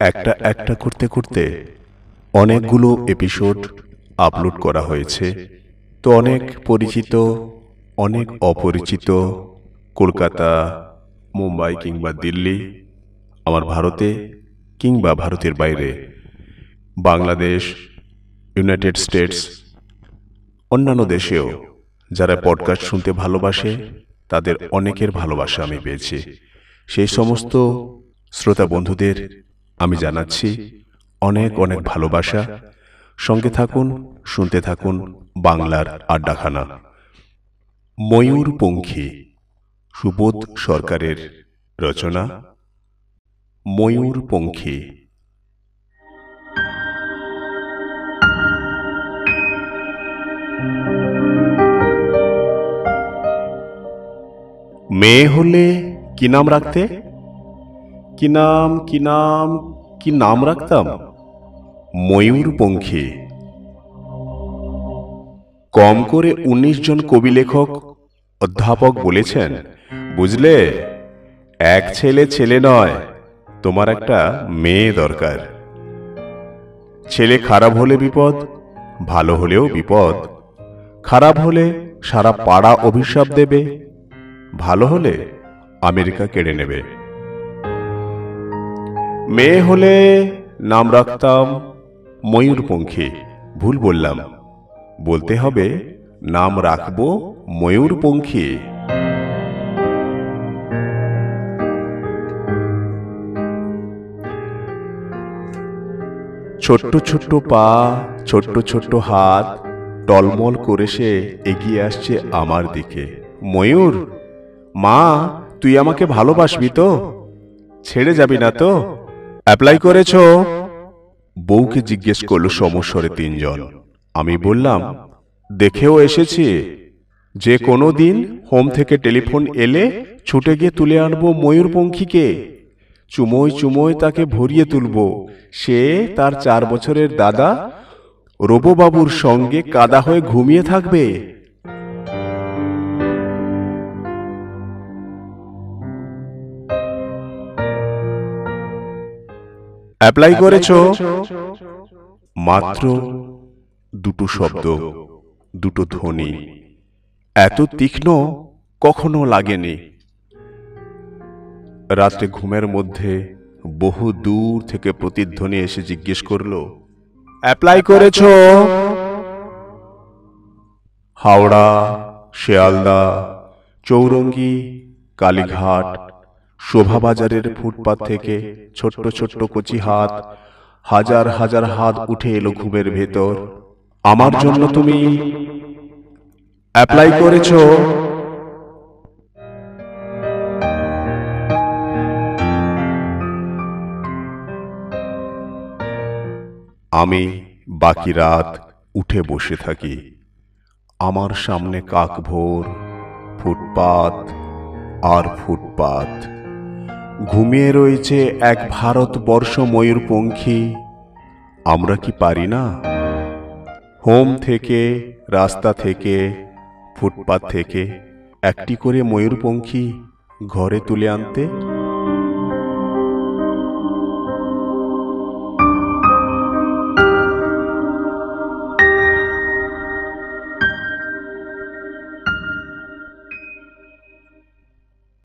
একটা একটা করতে করতে অনেকগুলো এপিসোড আপলোড করা হয়েছে। তো অনেক পরিচিত, অনেক অপরিচিত কলকাতা, মুম্বাই কিংবা দিল্লি, আমার ভারতে কিংবা ভারতের বাইরে, বাংলাদেশ, ইউনাইটেড স্টেটস, অন্যান্য দেশেও যারা পডকাস্ট শুনতে ভালোবাসে, তাদের অনেকের ভালোবাসা আমি পেয়েছি। সেই সমস্ত শ্রোতা বন্ধুদের আমি জানাচ্ছি, অনেক অনেক ভালোবাসা। সঙ্গে থাকুন, শুনতে থাকুন বাংলার আড্ডাখানা। ময়ূরপঙ্খী, সুবোধ সরকারের রচনা। ময়ূরপঙ্খী। মেয়ে হলে কি নাম রাখতে? কি নাম কি নাম কি নাম রাখতাম? ময়ূর ময়ূরপঙ্খী। কম করে ১৯ জন কবি লেখক, অধ্যাপক বলেছেন, বুঝলে, এক ছেলে ছেলে নয়, তোমার একটা মেয়ে দরকার। ছেলে খারাপ হলে বিপদ, ভালো হলেও বিপদ। খারাপ হলে সারা পাড়া অভিশাপ দেবে, ভালো হলে আমেরিকা কেড়ে নেবে। মেয়ে হলে নাম রাখতাম ময়ূরপঙ্খী। ভুল বললাম। বলতে হবে, নাম রাখব ময়ূরপঙ্খী। ছোট্ট ছোট্ট পা, ছোট্ট ছোট্ট হাত, টলমল করে সে এগিয়ে আসছে আমার দিকে। ময়ূর, মা, তুই আমাকে ভালোবাসবি তো? ছেড়ে যাবি না তো? অ্যাপ্লাই করেছ? বউকে জিজ্ঞেস করল সমস্বরে তিনজন। আমি বললাম, দেখেও এসেছি। যে কোনো দিন হোম থেকে টেলিফোন এলে ছুটে গিয়ে তুলে আনব ময়ূরপঙ্খীকে। চুমোয় চুমোয় তাকে ভরিয়ে তুলব। সে তার চার বছরের দাদা রববাবুর সঙ্গে কাদা হয়ে ঘুমিয়ে থাকবে। অ্যাপ্লাই করেছ? মাত্র দুটো শব্দ দুটো ধ্বনি। এত তীক্ষ্ণ কখনো লাগেনি। রাত্রে ঘুমের মধ্যে বহু দূর থেকে প্রতিধ্বনি এসে জিজ্ঞেস করল অ্যাপ্লাই করেছ? হাওড়া শিয়ালদা চৌরঙ্গি কালীঘাট শোভাবাজারের ফুটপাত থেকে ছোট্ট ছোট্ট কচি হাত হাজার হাজার হাত উঠে এলো ঘুমের ভেতর। আমার জন্য তুমি অ্যাপ্লাই করেছ? আমি বাকি রাত উঠে বসে থাকি। আমার সামনে কাকভোর ফুটপাত আর ফুটপাত। ঘুমিয়ে রয়েছে এক ভারতবর্ষ ময়ূরপঙ্খী আমরা কি পারি না? হোম থেকে, রাস্তা থেকে ফুটপাথ থেকে একটি করে ময়ূরপঙ্খী ঘরে তুলে আনতে?